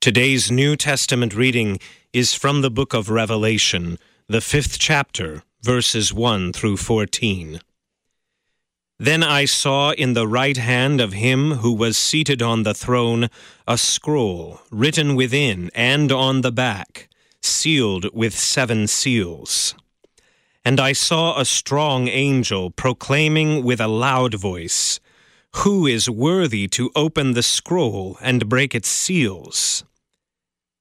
Today's New Testament reading is from the book of Revelation, the fifth chapter, verses 1 through 14. Then I saw in the right hand of him who was seated on the throne a scroll written within and on the back, sealed with seven seals. And I saw a strong angel proclaiming with a loud voice, Who is worthy to open the scroll and break its seals?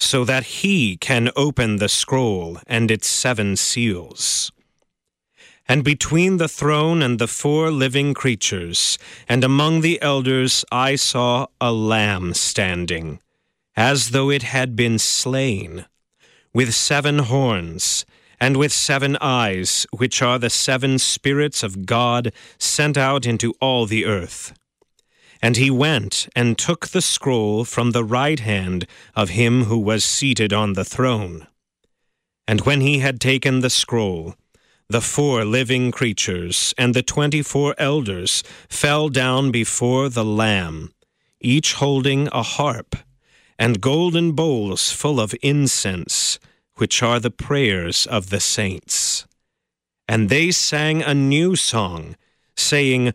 so that he can open the scroll and its seven seals. And between the throne and the four living creatures, and among the elders, I saw a lamb standing, as though it had been slain, with seven horns, and with seven eyes, which are the seven spirits of God sent out into all the earth. And he went and took the scroll from the right hand of him who was seated on the throne. And when he had taken the scroll, the four living creatures and the twenty four elders fell down before the Lamb, each holding a harp, and golden bowls full of incense, which are the prayers of the saints. And they sang a new song, saying,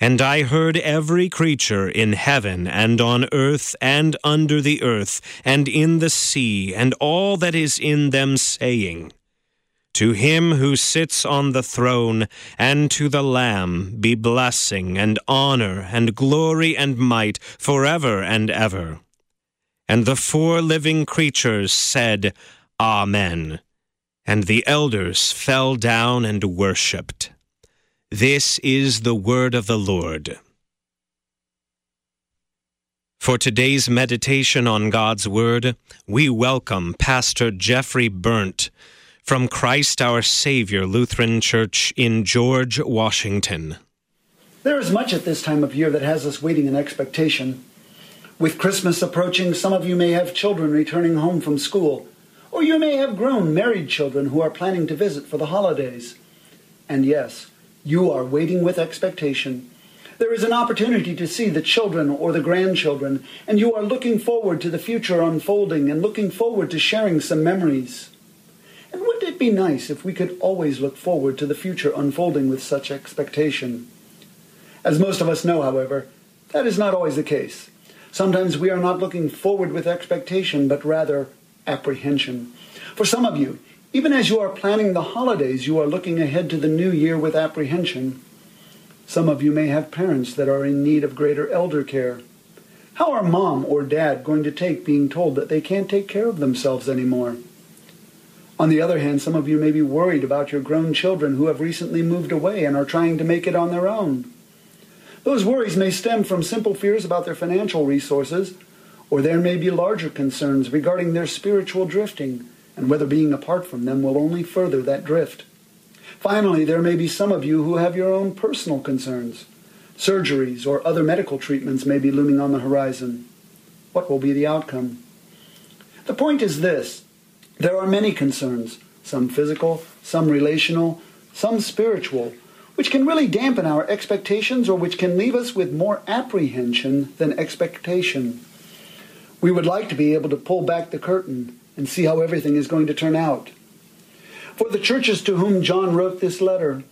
And I heard every creature in heaven and on earth and under the earth and in the sea and all that is in them saying, To him who sits on the throne and to the Lamb be blessing and honor and glory and might forever and ever. And the four living creatures said, Amen. And the elders fell down and worshipped. This is the word of the Lord. For today's meditation on God's Word, we welcome Pastor Jeffrey Burnt from Christ Our Savior Lutheran Church in George, Washington. There is much at this time of year that has us waiting in expectation. With Christmas approaching, some of you may have children returning home from school, or you may have grown married children who are planning to visit for the holidays. And yes, you are waiting with expectation. There is an opportunity to see the children or the grandchildren, and you are looking forward to the future unfolding and looking forward to sharing some memories. And wouldn't it be nice if we could always look forward to the future unfolding with such expectation? As most of us know, however, that is not always the case. Sometimes we are not looking forward with expectation, but rather apprehension. For some of you, even as you are planning the holidays, you are looking ahead to the new year with apprehension. Some of you may have parents that are in need of greater elder care. How are mom or dad going to take being told that they can't take care of themselves anymore? On the other hand, some of you may be worried about your grown children who have recently moved away and are trying to make it on their own. Those worries may stem from simple fears about their financial resources, or there may be larger concerns regarding their spiritual drifting and whether being apart from them will only further that drift. Finally, there may be some of you who have your own personal concerns. Surgeries or other medical treatments may be looming on the horizon. What will be the outcome? The point is this there are many concerns, some physical, some relational, some spiritual, which can really dampen our expectations or which can leave us with more apprehension than expectation. We would like to be able to pull back the curtain and see how everything is going to turn out. For the churches to whom John wrote this letter,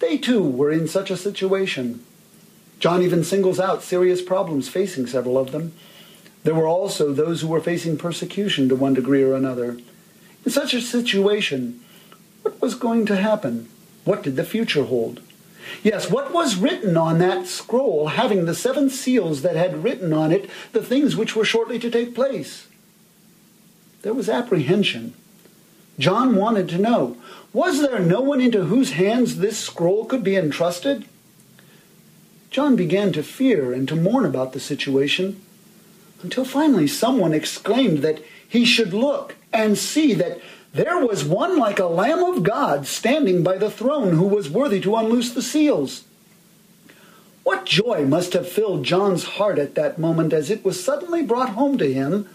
they too were in such a situation. John even singles out serious problems facing several of them. There were also those who were facing persecution to one degree or another. In such a situation, what was going to happen? What did the future hold? Yes, what was written on that scroll having the seven seals that had written on it the things which were shortly to take place? There was apprehension. John wanted to know, was there no one into whose hands this scroll could be entrusted? John began to fear and to mourn about the situation until finally someone exclaimed that he should look and see that there was one like a Lamb of God standing by the throne who was worthy to unloose the seals. What joy must have filled John's heart at that moment as it was suddenly brought home to him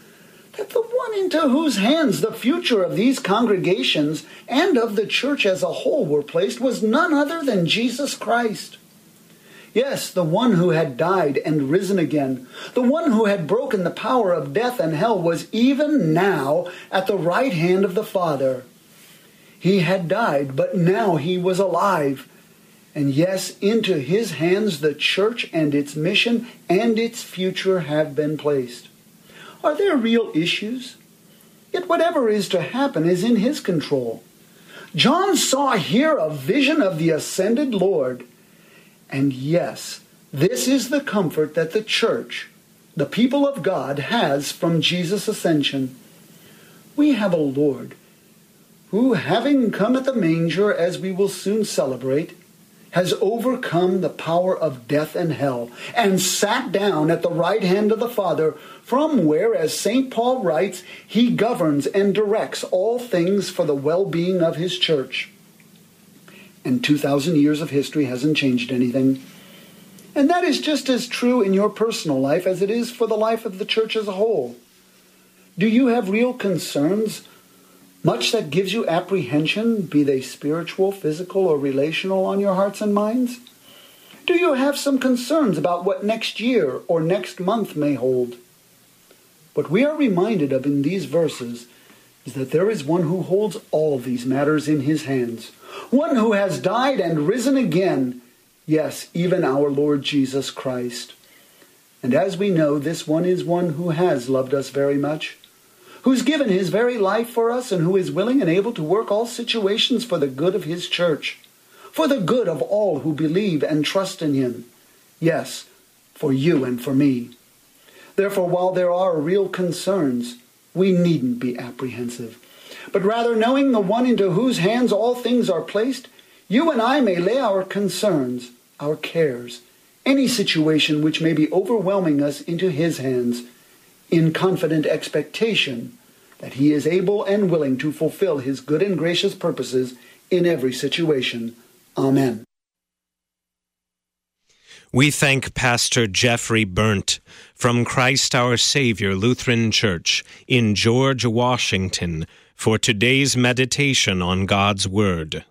the one into whose hands the future of these congregations and of the church as a whole were placed was none other than Jesus Christ. Yes, the one who had died and risen again, the one who had broken the power of death and hell, was even now at the right hand of the Father. He had died, but now he was alive. And yes, into his hands the church and its mission and its future have been placed. Are there real issues? Yet whatever is to happen is in his control. John saw here a vision of the ascended Lord. And yes, this is the comfort that the church, the people of God, has from Jesus' ascension. We have a Lord who, having come at the manger, as we will soon celebrate, has overcome the power of death and hell, and sat down at the right hand of the Father, from where, as St. Paul writes, he governs and directs all things for the well being of his church. And 2,000 years of history hasn't changed anything. And that is just as true in your personal life as it is for the life of the church as a whole. Do you have real concerns much that gives you apprehension, be they spiritual, physical, or relational, on your hearts and minds? Do you have some concerns about what next year or next month may hold? What we are reminded of in these verses is that there is one who holds all these matters in his hands, one who has died and risen again, yes, even our Lord Jesus Christ. And as we know, this one is one who has loved us very much who's given his very life for us and who is willing and able to work all situations for the good of his church, for the good of all who believe and trust in him. Yes, for you and for me. Therefore, while there are real concerns, we needn't be apprehensive, but rather knowing the one into whose hands all things are placed, you and I may lay our concerns, our cares, any situation which may be overwhelming us into his hands in confident expectation that he is able and willing to fulfill his good and gracious purposes in every situation. Amen. We thank Pastor Jeffrey Burnt from Christ Our Savior Lutheran Church in George, Washington, for today's meditation on God's Word.